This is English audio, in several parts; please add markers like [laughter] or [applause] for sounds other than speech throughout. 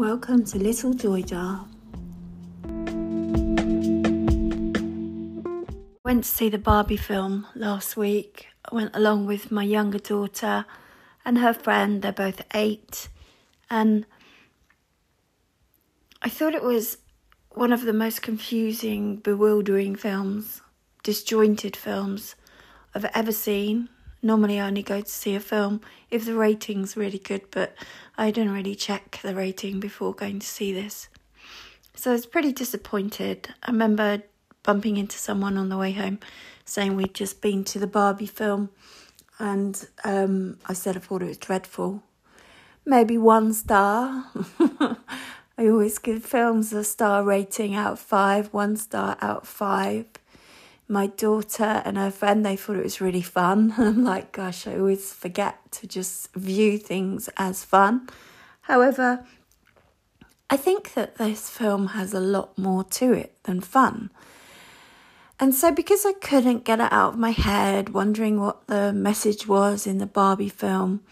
Welcome to Little Joy Jar. Went to see the Barbie film last week. I went along with my younger daughter and her friend. They're both eight. And I thought it was one of the most confusing, bewildering films, disjointed films I've ever seen. Normally, I only go to see a film if the rating's really good, but I didn't really check the rating before going to see this. So I was pretty disappointed. I remember bumping into someone on the way home saying we'd just been to the Barbie film, and um, I said I thought it was dreadful. Maybe one star. [laughs] I always give films a star rating out of five, one star out of five my daughter and her friend they thought it was really fun. [laughs] I'm like gosh i always forget to just view things as fun. However i think that this film has a lot more to it than fun. And so because i couldn't get it out of my head wondering what the message was in the barbie film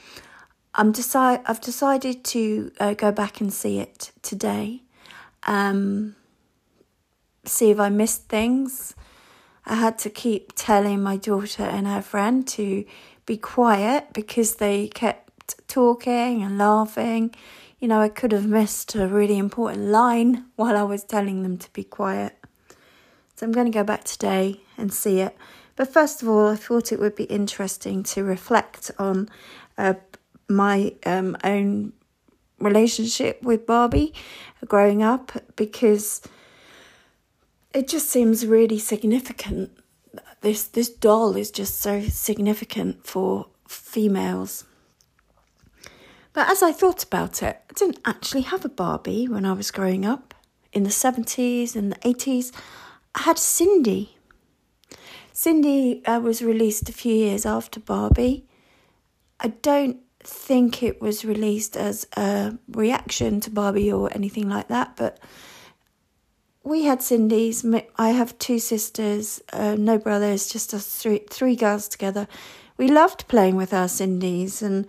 i'm decide i've decided to uh, go back and see it today. Um, see if i missed things I had to keep telling my daughter and her friend to be quiet because they kept talking and laughing. You know, I could have missed a really important line [laughs] while I was telling them to be quiet. So I'm going to go back today and see it. But first of all, I thought it would be interesting to reflect on uh, my um, own relationship with Barbie growing up because it just seems really significant. This this doll is just so significant for females. But as I thought about it, I didn't actually have a Barbie when I was growing up. In the 70s and the 80s, I had Sindy. Sindy uh, was released a few years after Barbie. I don't think it was released as a reaction to Barbie or anything like that, but we had Sindy's. I have two sisters, uh, no brothers, just us three, three girls together. We loved playing with our Sindy's, and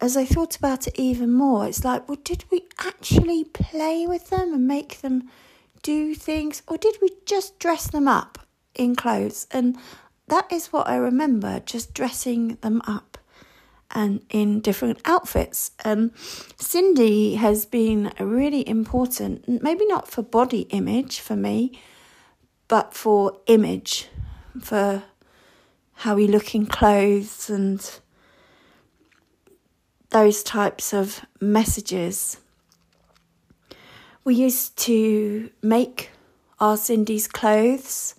as I thought about it even more, it's like, well, did we actually play with them and make them do things, or did we just dress them up in clothes? And that is what I remember, just dressing them up and in different outfits. Um, Sindy has been really important, maybe not for body image for me, but for image, for how we look in clothes and those types of messages. We used to make our Sindy's clothes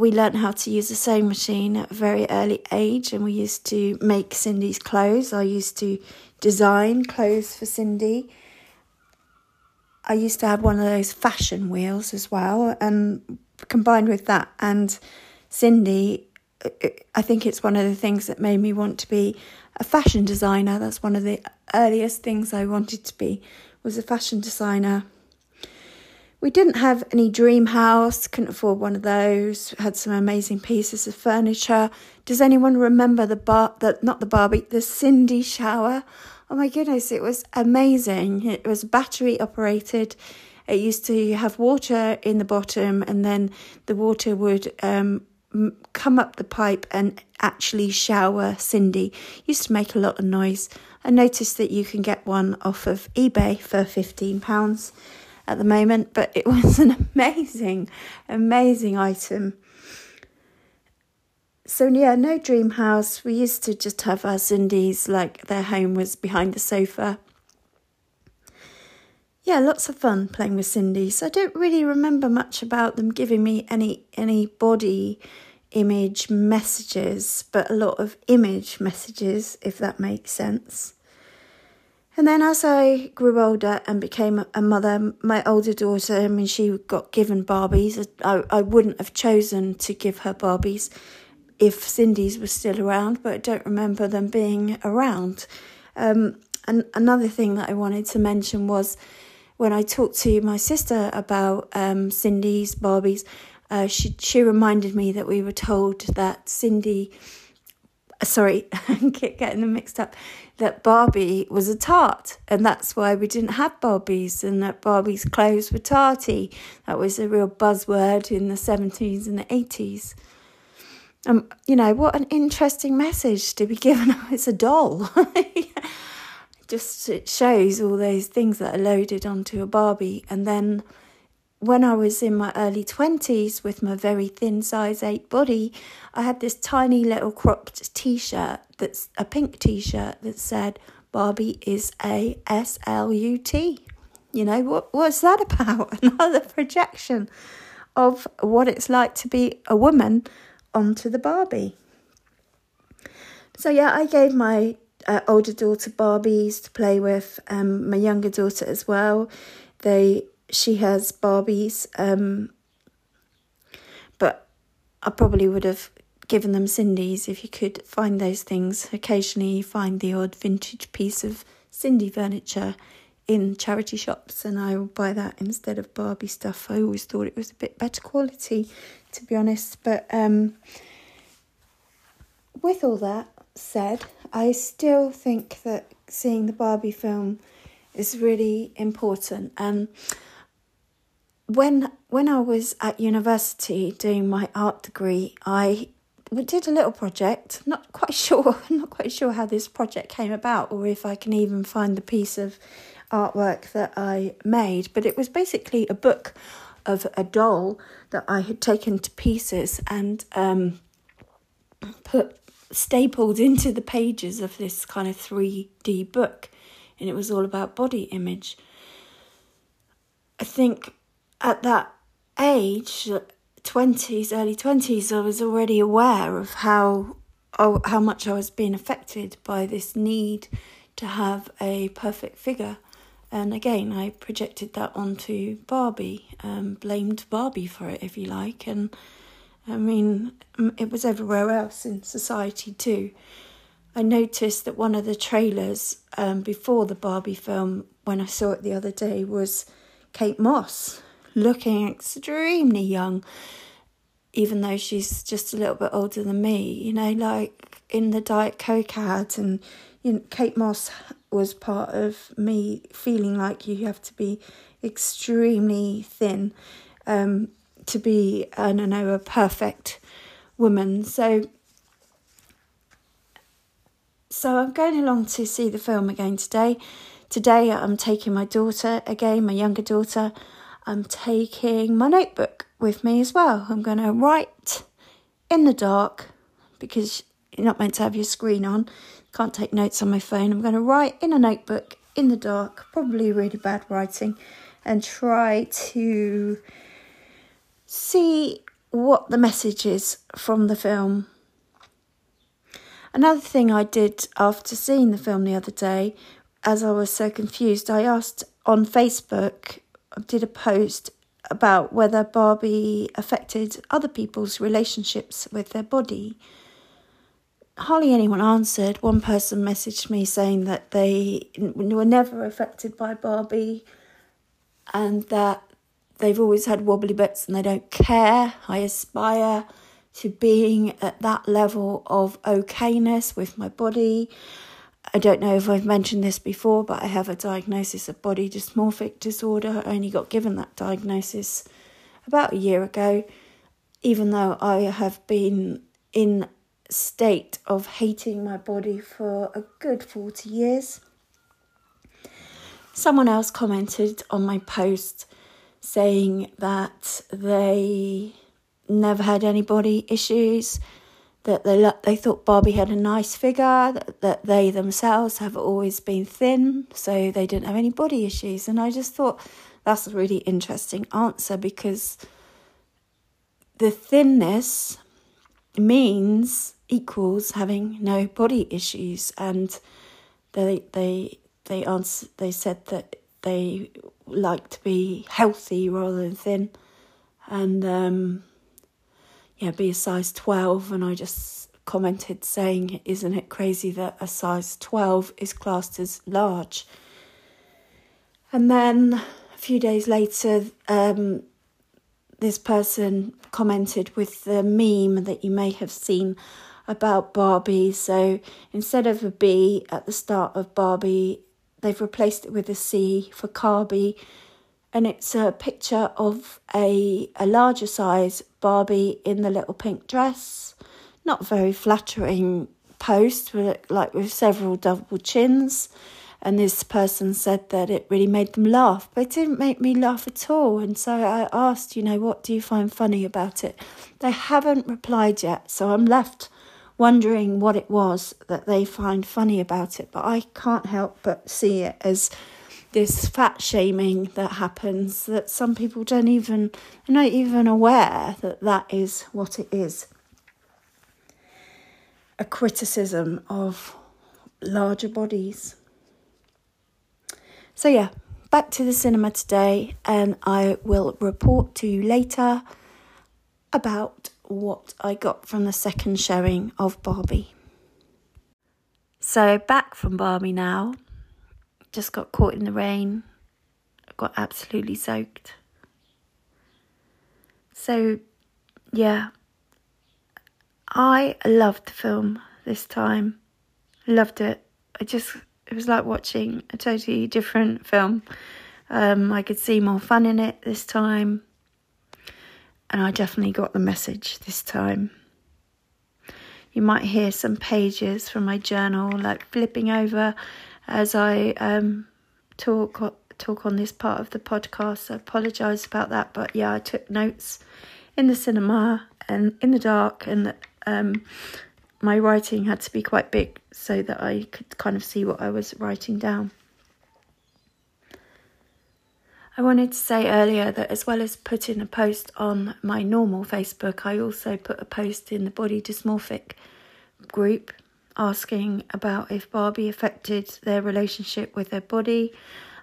we learned how to use a sewing machine at a very early age and we used to make Sindy's clothes. I used to design clothes for Sindy. I used to have one of those fashion wheels as well, and combined with that and Sindy, I think it's one of the things that made me want to be a fashion designer. That's one of the earliest things I wanted to be was a fashion designer. We didn't have any dream house, couldn't afford one of those. Had some amazing pieces of furniture. Does anyone remember the bar that not the Barbie, the Sindy shower? Oh my goodness, it was amazing. It was battery operated. It used to have water in the bottom, and then the water would um, come up the pipe and actually shower Sindy. Used to make a lot of noise. I noticed that you can get one off of eBay for fifteen pounds at the moment, but it [laughs] was an amazing, amazing item. So yeah, no dream house. We used to just have our Sindy's like their home was behind the sofa. Yeah, lots of fun playing with Sindy's. I don't really remember much about them giving me any any body image messages, but a lot of image messages, if that makes sense. And then as I grew older and became a mother, my older daughter, I mean, she got given Barbies. I, I wouldn't have chosen to give her Barbies if Sindy's was still around, but I don't remember them being around. Um, and another thing that I wanted to mention was when I talked to my sister about um, Sindy's Barbies, uh, she she reminded me that we were told that Sindy sorry, [laughs] I keep getting them mixed up, that Barbie was a tart, and that's why we didn't have Barbies, and that Barbie's clothes were tarty. That was a real buzzword in the 70s and the 80s. Um, you know, what an interesting message to be given. [laughs] It's a doll. [laughs] Just it shows all those things that are loaded onto a Barbie, and then when I was in my early 20s with my very thin size 8 body, I had this tiny little cropped t shirt that's a pink t shirt that said, Barbie is a S L U T. You know, what what's that [laughs] about? Another projection of what it's like to be a woman onto the Barbie. So, yeah, I gave my uh, older daughter Barbies to play with, um, my younger daughter as well. They she has Barbies, um, but I probably would have given them Sindy's if you could find those things. Occasionally, you find the odd vintage piece of Sindy furniture in charity shops, and I will buy that instead of Barbie stuff. I always thought it was a bit better quality, to be honest. But um, with all that said, I still think that seeing the Barbie film is really important. And when when I was at university doing my art degree, I did a little project. Not quite [laughs] sure, not quite sure how this project came about, or if I can even find the piece of artwork that I made. But it was basically a book of a doll that I had taken to pieces and um, put stapled into the pages of this kind of three D book, and it was all about body image. I think at that age, 20s, early 20s, I was already aware of how oh, how much I was being affected by this need to have a perfect figure. And again, I projected that onto Barbie, um, blamed Barbie for it, if you like. And I mean, it was everywhere else in society too. I noticed that one of the trailers um, before the Barbie film, when I saw it the other day, was Kate Moss, looking extremely young, even though she's just a little bit older than me. You know, like in the Diet Coke ad, and you know, Kate Moss was part of me feeling like you have to be extremely thin um, to be, I don't know, a perfect woman. So. So I'm going along to see the film again today. Today I'm taking my daughter again, my younger daughter. I'm taking my notebook with me as well. I'm going to write in the dark because you're not meant to have your screen on. Can't take notes on my phone. I'm going to write in a notebook in the dark, probably really bad writing, and try to see what the message is from the film. Another thing I did after seeing the film the other day, as I was so confused, I asked on Facebook did a post about whether Barbie affected other people's relationships with their body. Hardly anyone answered. One person messaged me saying that they were never affected by Barbie and that they've always had wobbly bits and they don't care. I aspire to being at that level of okayness with my body I don't know if I've mentioned this before, but I have a diagnosis of body dysmorphic disorder. I only got given that diagnosis about a year ago, even though I have been in state of hating my body for a good 40 years. Someone else commented on my post saying that they never had any body issues that they they thought Barbie had a nice figure, that, that they themselves have always been thin, so they didn't have any body issues. And I just thought that's a really interesting answer because the thinness means equals having no body issues, and they they they answer they said that they like to be healthy rather than thin, and um, yeah, be a size 12. And I just commented saying, Isn't it crazy that a size 12 is classed as large? And then a few days later, um, this person commented with the meme that you may have seen about Barbie. So instead of a B at the start of Barbie, they've replaced it with a C for Carbie. And it's a picture of a, a larger size Barbie in the little pink dress. Not very flattering post, like with several double chins. And this person said that it really made them laugh, but it didn't make me laugh at all. And so I asked, you know, what do you find funny about it? They haven't replied yet, so I'm left wondering what it was that they find funny about it. But I can't help but see it as this fat shaming that happens that some people don't even, are not even aware that that is what it is a criticism of larger bodies. So, yeah, back to the cinema today, and I will report to you later about what I got from the second showing of Barbie. So, back from Barbie now. Just got caught in the rain. I got absolutely soaked. So, yeah, I loved the film this time. Loved it. I just it was like watching a totally different film. Um, I could see more fun in it this time, and I definitely got the message this time. You might hear some pages from my journal like flipping over as I um, talk talk on this part of the podcast. I apologise about that, but yeah, I took notes in the cinema and in the dark, and um, my writing had to be quite big so that I could kind of see what I was writing down. I wanted to say earlier that as well as putting a post on my normal Facebook, I also put a post in the body dysmorphic group asking about if Barbie affected their relationship with their body.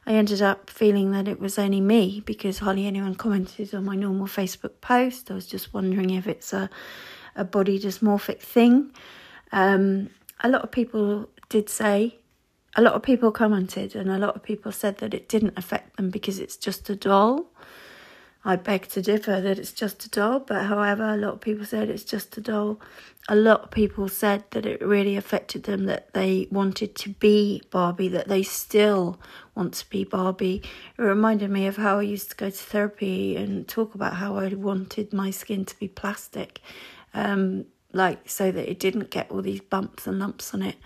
I ended up feeling that it was only me because hardly anyone commented on my normal Facebook post. I was just wondering if it's a a body dysmorphic thing. Um, a lot of people did say, a lot of people commented, and a lot of people said that it didn't affect them because it's just a doll. I beg to differ that it's just a doll, but however, a lot of people said it's just a doll. A lot of people said that it really affected them, that they wanted to be Barbie, that they still want to be Barbie. It reminded me of how I used to go to therapy and talk about how I wanted my skin to be plastic um, like so that it didn't get all these bumps and lumps on it.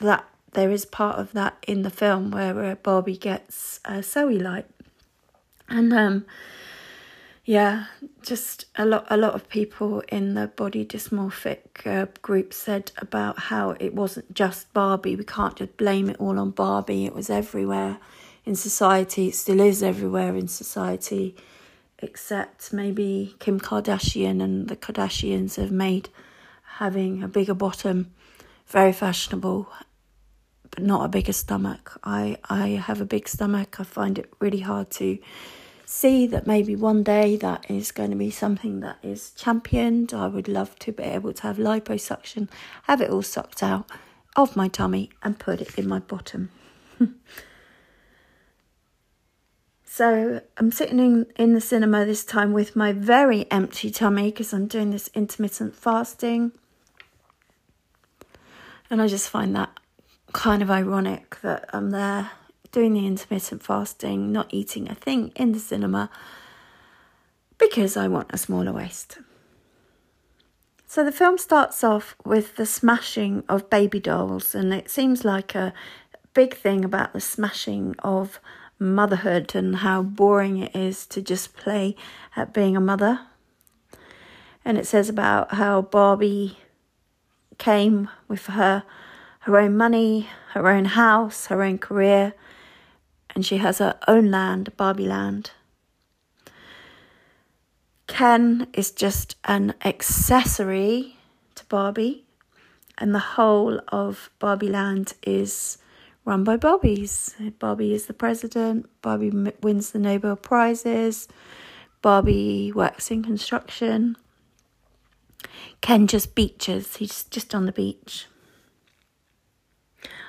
That there is part of that in the film where, where Barbie gets uh, cellulite, and um, yeah, just a lot a lot of people in the body dysmorphic uh, group said about how it wasn't just Barbie. We can't just blame it all on Barbie. It was everywhere in society. It still is everywhere in society except maybe Kim Kardashian and the Kardashians have made having a bigger bottom very fashionable, but not a bigger stomach. I, I have a big stomach. I find it really hard to see that maybe one day that is going to be something that is championed. I would love to be able to have liposuction, have it all sucked out of my tummy and put it in my bottom. [laughs] So I'm sitting in, in the cinema this time with my very empty tummy because I'm doing this intermittent fasting. And I just find that kind of ironic that I'm there doing the intermittent fasting, not eating a thing in the cinema because I want a smaller waist. So the film starts off with the smashing of baby dolls, and it seems like a big thing about the smashing of motherhood and how boring it is to just play at being a mother. And it says about how Barbie came with her her own money, her own house, her own career, and she has her own land, Barbie Land. Ken is just an accessory to Barbie, and the whole of Barbie Land is run by Barbies. Barbie is the president, Barbie wins the Nobel Prizes, Barbie works in construction. Ken just beaches, he's just on the beach.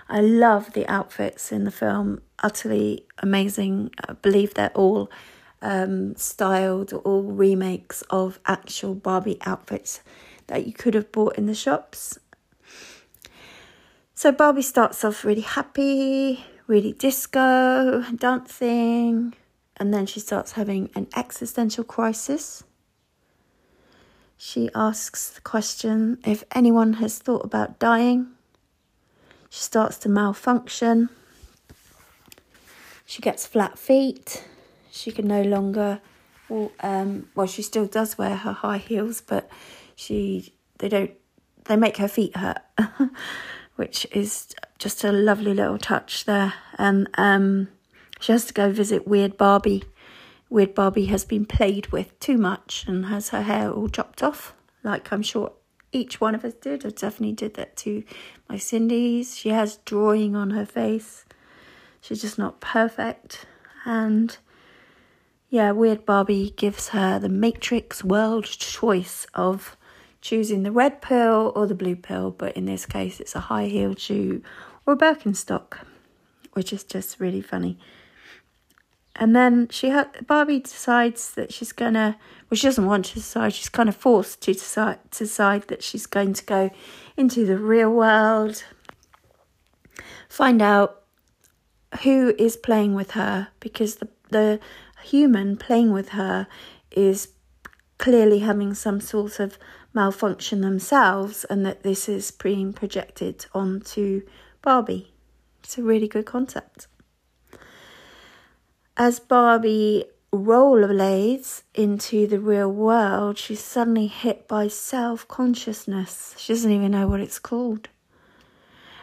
I love the outfits in the film, utterly amazing. I believe they're all um, styled, all remakes of actual Barbie outfits that you could have bought in the shops. So Barbie starts off really happy, really disco, dancing, and then she starts having an existential crisis. She asks the question if anyone has thought about dying. She starts to malfunction. She gets flat feet. She can no longer, um, well, she still does wear her high heels, but she they don't they make her feet hurt, [laughs] which is just a lovely little touch there. And um, she has to go visit Weird Barbie. Weird Barbie has been played with too much and has her hair all chopped off, like I'm sure each one of us did. I definitely did that to my Sindy's. She has drawing on her face. She's just not perfect. And yeah, Weird Barbie gives her the Matrix world choice of choosing the red pill or the blue pill, but in this case, it's a high heeled shoe or a Birkenstock, which is just really funny. And then she ha- Barbie decides that she's gonna. Well, she doesn't want to decide. She's kind of forced to decide decide that she's going to go into the real world, find out who is playing with her because the the human playing with her is clearly having some sort of malfunction themselves and that this is being projected onto Barbie. It's a really good concept. As Barbie rollerblades into the real world, she's suddenly hit by self consciousness. She doesn't even know what it's called.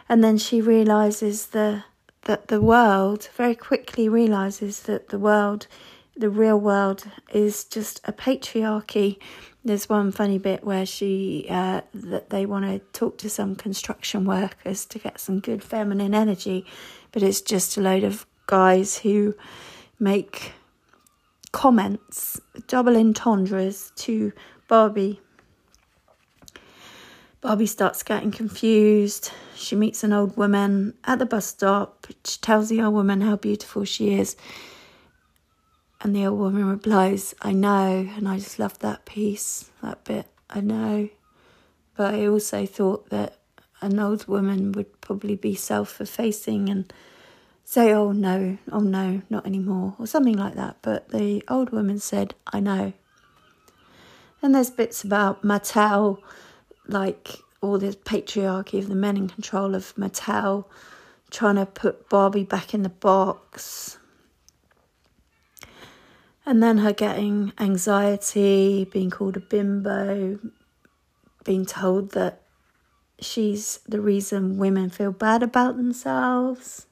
And then she realizes the, that the world, very quickly realizes that the world, the real world, is just a patriarchy there's one funny bit where she uh, that they want to talk to some construction workers to get some good feminine energy, but it's just a load of guys who make comments, double entendres to Barbie. Barbie starts getting confused. She meets an old woman at the bus stop. She tells the old woman how beautiful she is. And the old woman replies, I know. And I just loved that piece, that bit. I know. But I also thought that an old woman would probably be self effacing and say, oh no, oh no, not anymore, or something like that. But the old woman said, I know. And there's bits about Mattel, like all this patriarchy of the men in control of Mattel, trying to put Barbie back in the box, and then her getting anxiety, being called a bimbo, being told that she's the reason women feel bad about themselves.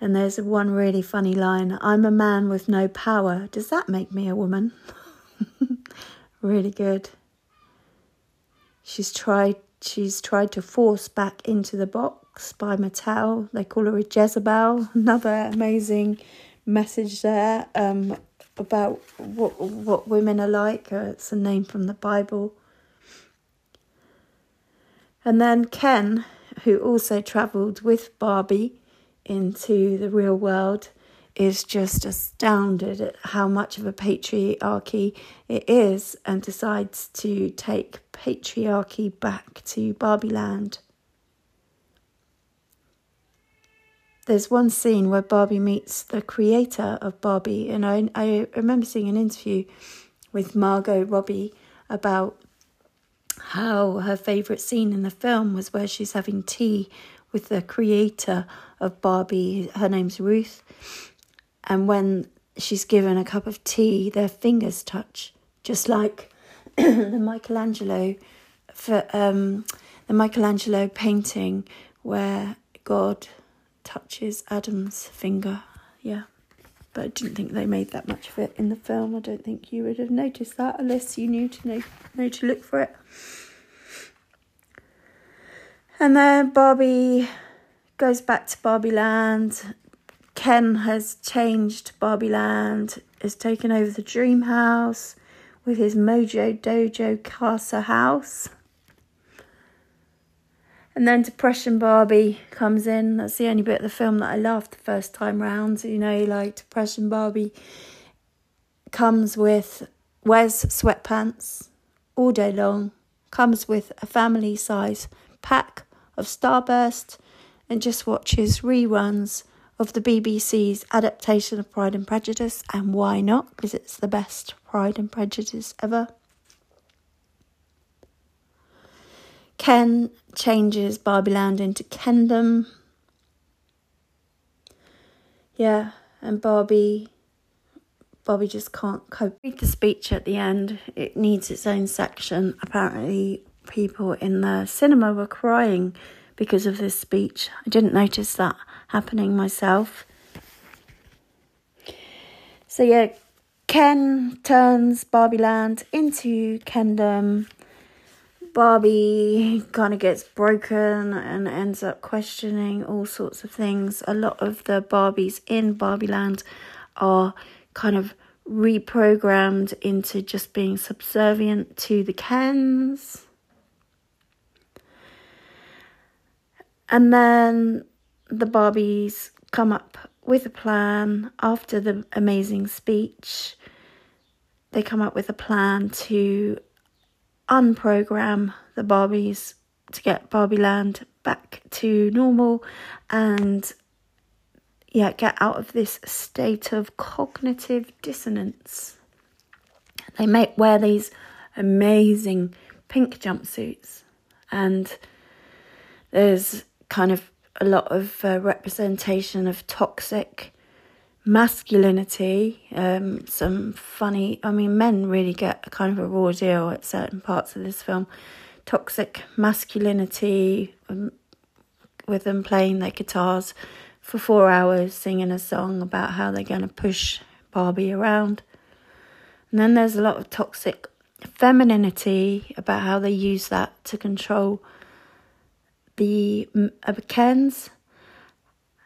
And there's one really funny line I'm a man with no power. Does that make me a woman? [laughs] really good. She's tried she's tried to force back into the box by Mattel. They call her a Jezebel. [laughs] Another amazing message there um, about what what women are like. Uh, it's a name from the Bible. And then Ken, who also travelled with Barbie into the real world, is just astounded at how much of a patriarchy it is and decides to take patriarchy back to Barbie Land. there's one scene where Barbie meets the creator of Barbie, and I, I remember seeing an interview with Margot Robbie about how her favourite scene in the film was where she's having tea with the creator of Barbie. Her name's Ruth. And when she's given a cup of tea, their fingers touch, just like [clears throat] the Michelangelo for um, the Michelangelo painting where God touches Adam's finger. Yeah. But I didn't think they made that much of it in the film. I don't think you would have noticed that unless you knew to know, know to look for it. And then Barbie goes back to Barbie Land. Ken has changed Barbie Land, has taken over the dream house with his Mojo Dojo Casa house. And then Depression Barbie comes in. That's the only bit of the film that I laughed the first time round. You know, like Depression Barbie comes with wears sweatpants all day long. comes with a family size pack of Starburst and just watches reruns of the BBC's adaptation of Pride and Prejudice. And why not? Because it's the best Pride and Prejudice ever. Ken changes Barbie Barbieland into Kendom. Yeah, and Barbie Bobby just can't cope. Read the speech at the end. It needs its own section. Apparently, people in the cinema were crying because of this speech. I didn't notice that happening myself. So, yeah, Ken turns Barbie Land into Kendom. Barbie kind of gets broken and ends up questioning all sorts of things. A lot of the Barbies in Barbie Land are kind of reprogrammed into just being subservient to the Kens. And then the Barbies come up with a plan after the amazing speech. They come up with a plan to unprogram the Barbies to get Barbie Land back to normal and yeah, get out of this state of cognitive dissonance. They make wear these amazing pink jumpsuits, and there's kind of a lot of uh, representation of toxic masculinity. Um, some funny, I mean, men really get a kind of a raw deal at certain parts of this film. Toxic masculinity, um, with them playing their guitars for four hours singing a song about how they're going to push Barbie around. And then there's a lot of toxic femininity about how they use that to control the uh, Kens.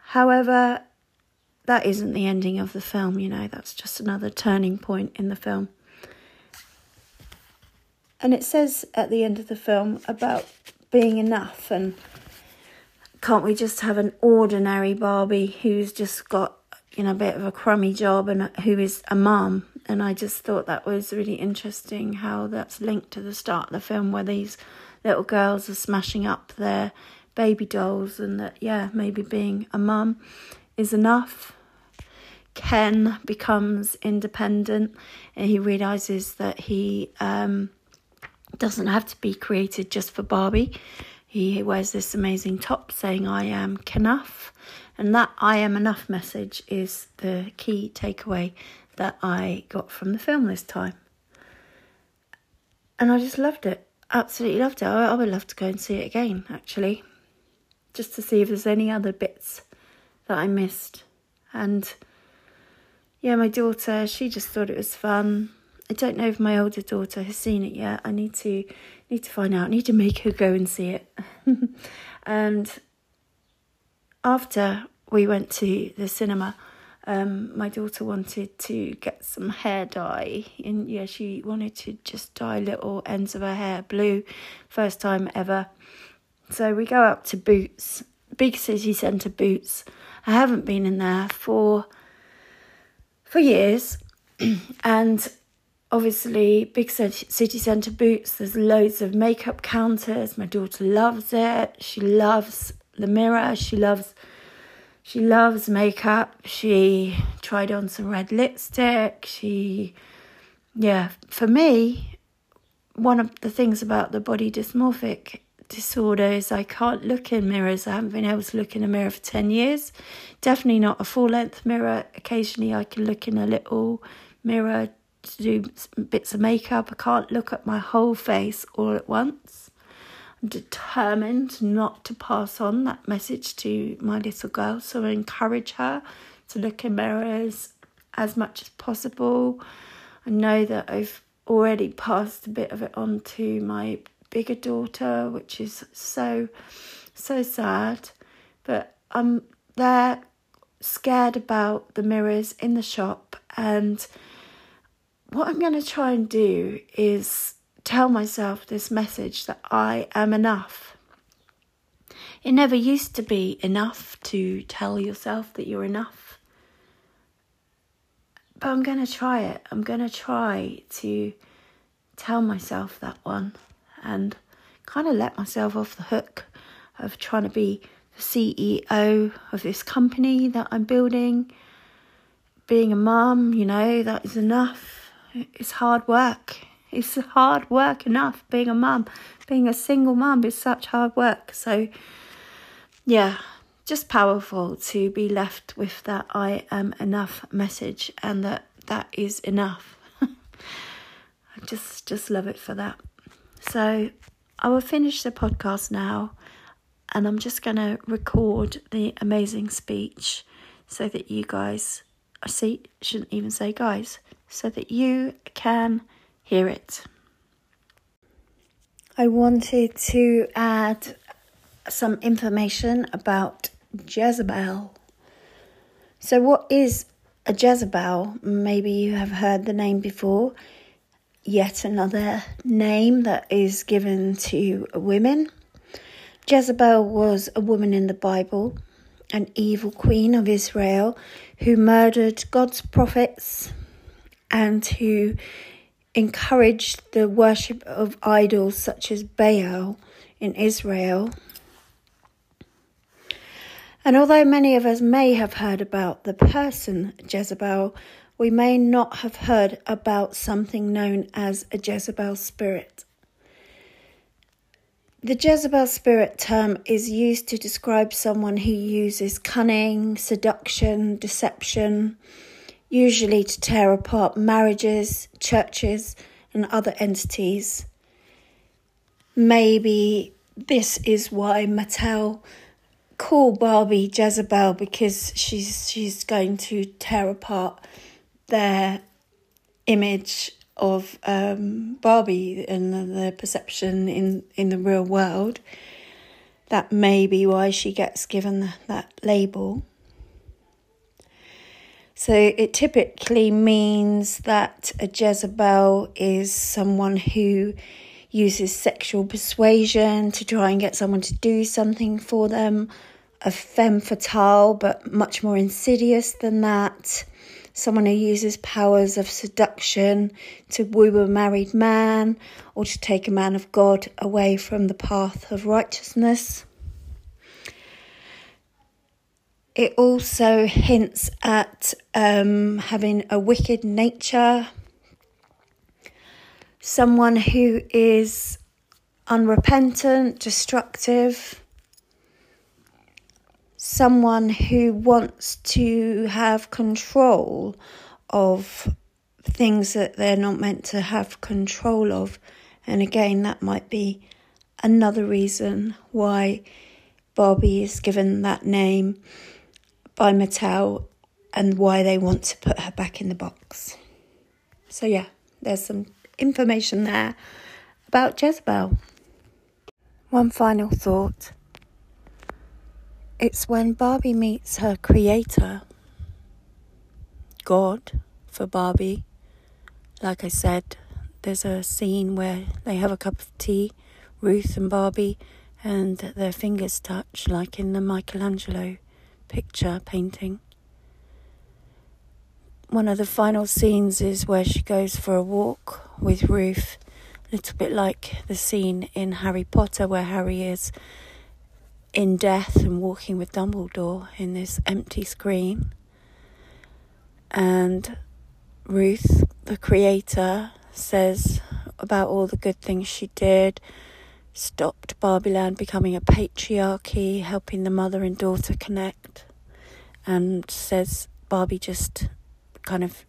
However, that isn't the ending of the film, you know, that's just another turning point in the film. And it says at the end of the film about being enough and can't we just have an ordinary Barbie who's just got, you know, a bit of a crummy job and who is a mum? And I just thought that was really interesting how that's linked to the start of the film where these little girls are smashing up their baby dolls and that, yeah, maybe being a mum is enough. Ken becomes independent and he realizes that he um, doesn't have to be created just for Barbie he wears this amazing top saying, I am Kenough. And that I am enough message is the key takeaway that I got from the film this time. And I just loved it. Absolutely loved it. I, I would love to go and see it again, actually, just to see if there's any other bits that I missed. And yeah, my daughter, she just thought it was fun. I don't know if my older daughter has seen it yet. I need to need to find out. I need to make her go and see it. [laughs] and after we went to the cinema, um, my daughter wanted to get some hair dye, and yeah, she wanted to just dye little ends of her hair blue, first time ever. So we go up to Boots, big city centre Boots. I haven't been in there for for years, [clears throat] and obviously big city centre boots there's loads of makeup counters my daughter loves it she loves the mirror she loves she loves makeup she tried on some red lipstick she yeah for me one of the things about the body dysmorphic disorder is I can't look in mirrors. I haven't been able to look in a mirror for 10 years. Definitely not a full length mirror. Occasionally I can look in a little mirror to do bits of makeup. I can't look at my whole face all at once. Determined not to pass on that message to my little girl, so I encourage her to look in mirrors as much as possible. I know that I've already passed a bit of it on to my bigger daughter, which is so, so sad. But I'm there scared about the mirrors in the shop and what I'm going to try and do is tell myself this message that I am enough. It never used to be enough to tell yourself that you're enough. But I'm going to try it. I'm going to try to tell myself that one. and kind of let myself off the hook of trying to be the CEO of this company that I'm building. Being a mum, you know, that is enough. It's hard work. It's hard work enough being a mum. Being a single mum is such hard work. So, yeah, just powerful to be left with that I am enough message and that that is enough. [laughs] I just just love it for that. So I will finish the podcast now and I'm just going to record the amazing speech so that you guys I see shouldn't even say guys so that you can hear it. I wanted to add some information about Jezebel. So, what is a Jezebel? Maybe you have heard the name before. Yet another name that is given to women. Jezebel was a woman in the Bible, an evil queen of Israel who murdered God's prophets and who encouraged the worship of idols such as Baal in Israel and although many of us may have heard about the person Jezebel, we may not have heard about something known as a Jezebel spirit. The Jezebel spirit term is used to describe someone who uses cunning, seduction, deception, usually to tear apart marriages, churches, and other entities. Maybe this is why Mattel call Barbie Jezebel because she's she's going to tear apart their image of um, Barbie and the, perception in in the real world. That may be why she gets given that label. So it typically means that a Jezebel is someone who uses sexual persuasion to try and get someone to do something for them, a femme fatale, but much more insidious than that. Someone who uses powers of seduction to woo a married man or to take a man of God away from the path of righteousness. It also hints at um, having a wicked nature, someone who is unrepentant, destructive, someone who wants to have control of things that they're not meant to have control of. And again, that might be another reason why Barbie is given that name by Mattel and why they want to put her back in the box. So, yeah, there's some information there about Jezebel. One final thought it's when Barbie meets her creator, God, for Barbie. Like I said, there's a scene where they have a cup of tea, Ruth and Barbie, and their fingers touch, like in the Michelangelo picture painting one of the final scenes is where she goes for a walk with Ruth, a little bit like the scene in Harry Potter where Harry is in death and walking with Dumbledore in this empty screen. And Ruth, the creator, says about all the good things she did, stopped Barbieland becoming a patriarchy, helping the mother and daughter connect, and says Barbie just kind of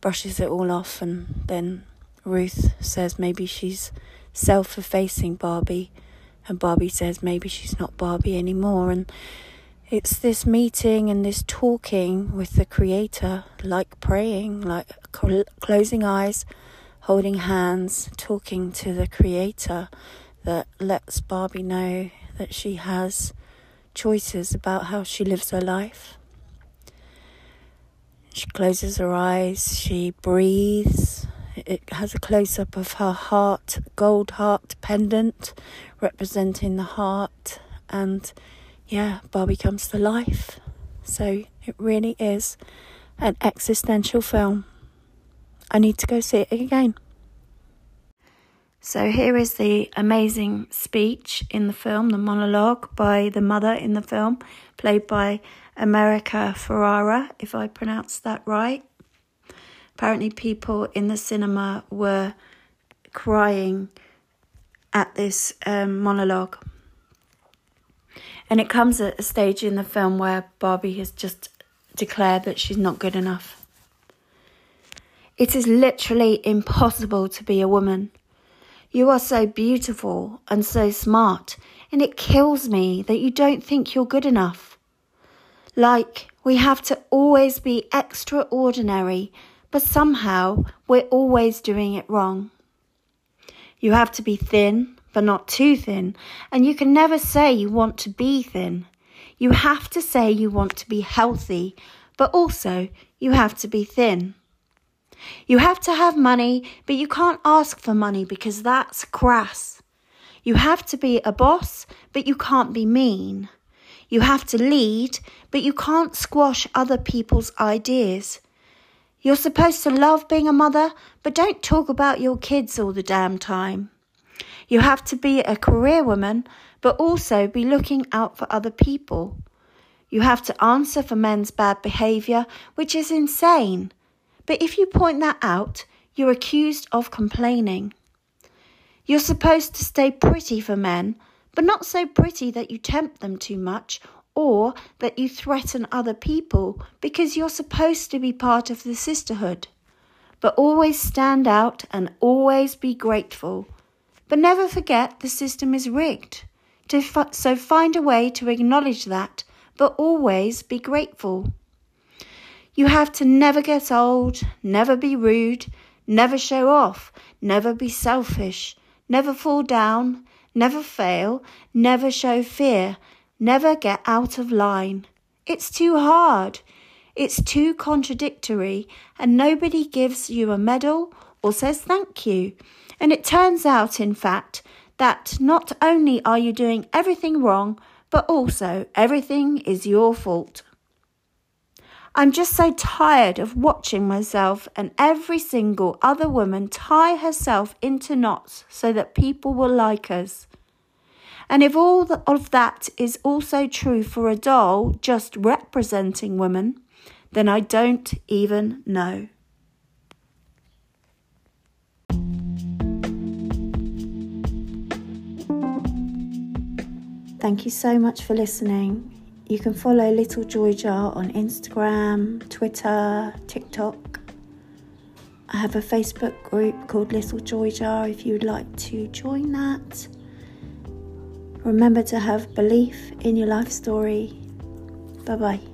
brushes it all off, and then Ruth says maybe she's self effacing Barbie, and Barbie says maybe she's not Barbie anymore. And it's this meeting and this talking with the Creator, like praying, like cl- closing eyes, holding hands, talking to the Creator that lets Barbie know that she has choices about how she lives her life. She closes her eyes, she breathes. It has a close up of her heart, gold heart pendant representing the heart. And yeah, Barbie comes to life. So it really is an existential film. I need to go see it again. So here is the amazing speech in the film, the monologue by the mother in the film, played by America Ferrera, if I pronounced that right. Apparently, people in the cinema were crying at this um, monologue. And it comes at a stage in the film where Barbie has just declared that she's not good enough. It is literally impossible to be a woman. You are so beautiful and so smart, and it kills me that you don't think you're good enough. Like, we have to always be extraordinary, but somehow we're always doing it wrong. You have to be thin, but not too thin, and you can never say you want to be thin. You have to say you want to be healthy, but also you have to be thin. You have to have money, but you can't ask for money because that's crass. You have to be a boss, but you can't be mean. You have to lead, but you can't squash other people's ideas. You're supposed to love being a mother, but don't talk about your kids all the damn time. You have to be a career woman, but also be looking out for other people. You have to answer for men's bad behaviour, which is insane. But if you point that out, you're accused of complaining. You're supposed to stay pretty for men, but not so pretty that you tempt them too much or that you threaten other people because you're supposed to be part of the sisterhood. But always stand out and always be grateful. But never forget the system is rigged. So find a way to acknowledge that, but always be grateful. You have to never get old, never be rude, never show off, never be selfish, never fall down, never fail, never show fear, never get out of line. It's too hard. It's too contradictory, and nobody gives you a medal or says thank you. And it turns out, in fact, that not only are you doing everything wrong, but also everything is your fault. I'm just so tired of watching myself and every single other woman tie herself into knots so that people will like us. And if all of that is also true for a doll just representing women, then I don't even know. Thank you so much for listening. You can follow Little Joy Jar on Instagram, Twitter, TikTok. I have a Facebook group called Little Joy Jar if you'd like to join that. Remember to have belief in your life story. Bye bye.